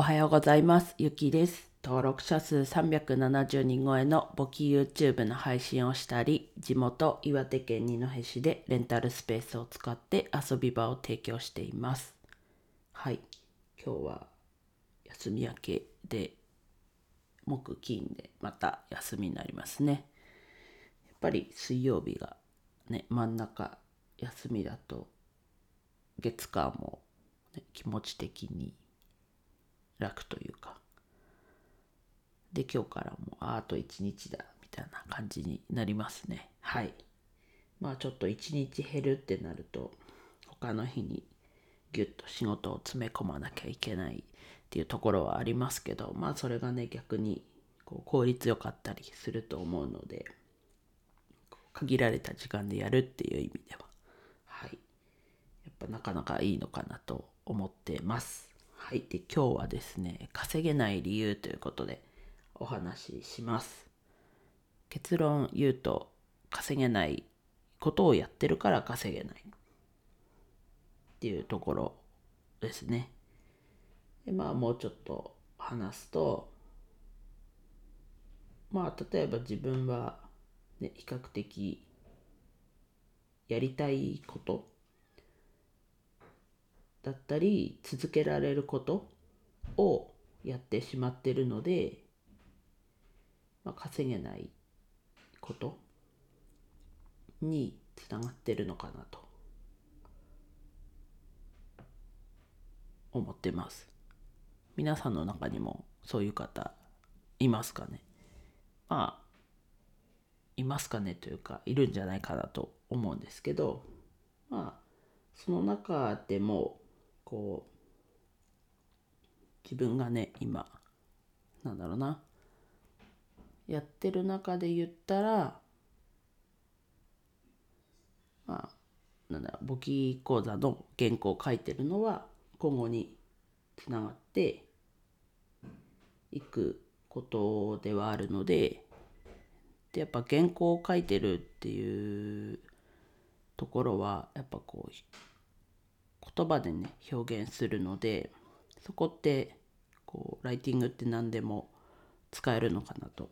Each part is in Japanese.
おはようございます。ゆきです。登録者数370人超えの簿記 YouTube の配信をしたり、地元岩手県二戸市でレンタルスペースを使って遊び場を提供しています。はい。今日は休み明けで、木金でまた休みになりますね。やっぱり水曜日がね、真ん中休みだと、月火も、ね、気持ち的に楽というか。で今日からもうあと1日だみたいな感じになりますね。はい。まあちょっと1日減るってなると他の日にギュッと仕事を詰め込まなきゃいけないっていうところはありますけどまあそれがね逆にこう効率よかったりすると思うので限られた時間でやるっていう意味でははい。やっぱなかなかいいのかなと思ってます。はい。で、今日はですね、稼げない理由ということでお話しします。結論言うと、稼げないことをやってるから稼げないっていうところですね。で、まあもうちょっと話すと、まあ例えば自分は、ね、比較的やりたいことだったり続けられることをやってしまってるので、まあ、稼げないことにつながってるのかなと思ってます。皆さんの中にもそういう方いますかね？まあいますかねというかいるんじゃないかなと思うんですけどまあその中でもこう自分がね今なんだろうな。やってる中で言ったらまあなんだろう簿記講座の原稿を書いてるのは今後につながっていくことではあるのででやっぱ原稿を書いてるっていうところはやっぱこう言葉でね表現するのでそこってこうライティングって何でも使えるのかなと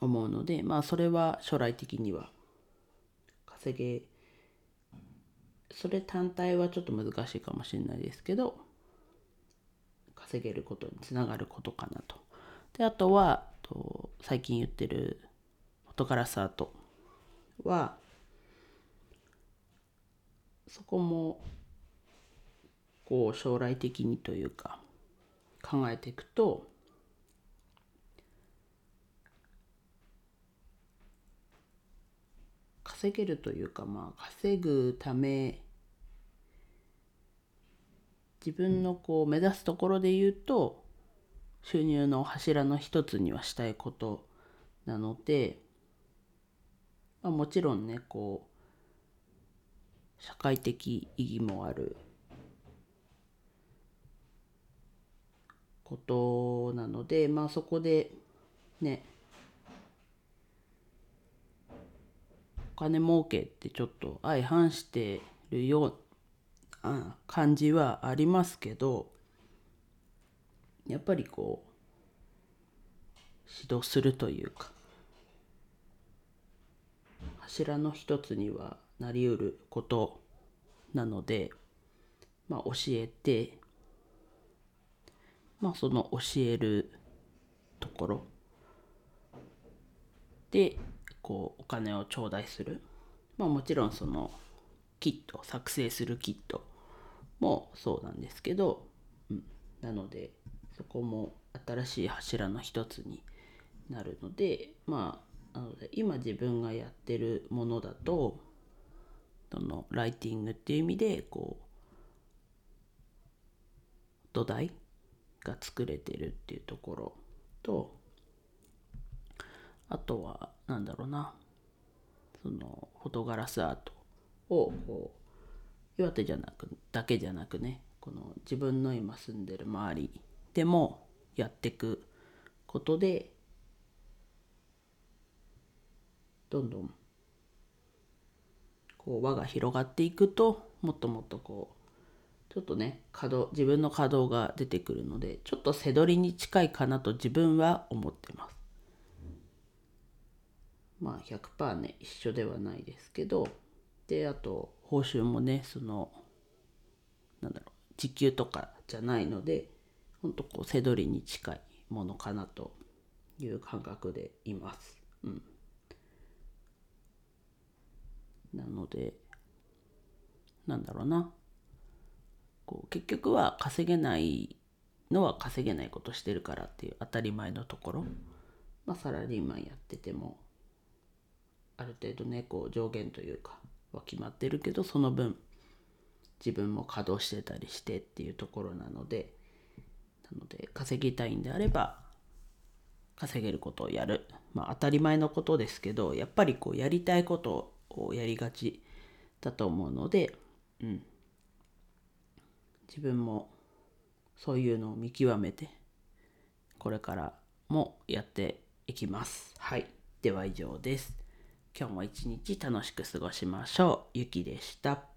思うのでまあそれは将来的には稼げそれ単体はちょっと難しいかもしれないですけど稼げることにつながることかなと。であとはと最近言ってるフォトガラスアートはそこもこう将来的にというか考えていくと稼げるというかまあ稼ぐため自分のこう目指すところで言うと収入の柱の一つにはしたいことなので、まあ、もちろんねこう社会的意義もあることなのでまあそこでねお金儲けってちょっと相反してるような感じはありますけどやっぱりこう指導するというか柱の一つにはなりうることなので、まあ、教えて、まあ、その教えるところ。でこうお金を頂戴する、まあ、もちろんそのキット作成するキットもそうなんですけど、うん、なのでそこも新しい柱の一つになるのでまあなので今自分がやってるものだとそのライティングっていう意味でこう土台が作れてるっていうところとあとはなんだろうなそのフォトガラスアートをこう岩手じゃなくだけじゃなくねこの自分の今住んでる周りでもやってくことでどんどんこう輪が広がっていくともっともっとこうちょっとね稼働自分の稼働が出てくるのでちょっと背取りに近いかなと自分は思ってますまあ100%ね一緒ではないですけどであと報酬もねそのなんだろう時給とかじゃないのでほんとこう背取りに近いものかなという感覚でいます。うん、なのでなんだろうな。こう結局は稼げないのは稼げないことしてるからっていう当たり前のところ、まあ、サラリーマンやっててもある程度ねこう上限というかは決まってるけどその分自分も稼働してたりしてっていうところなのでなので稼ぎたいんであれば稼げることをやる。まあ当たり前のことですけどやっぱりこうやりたいことをやりがちだと思うのでうん自分もそういうのを見極めてこれからもやっていきます。はい。では以上です。今日も一日楽しく過ごしましょう。ゆきでした。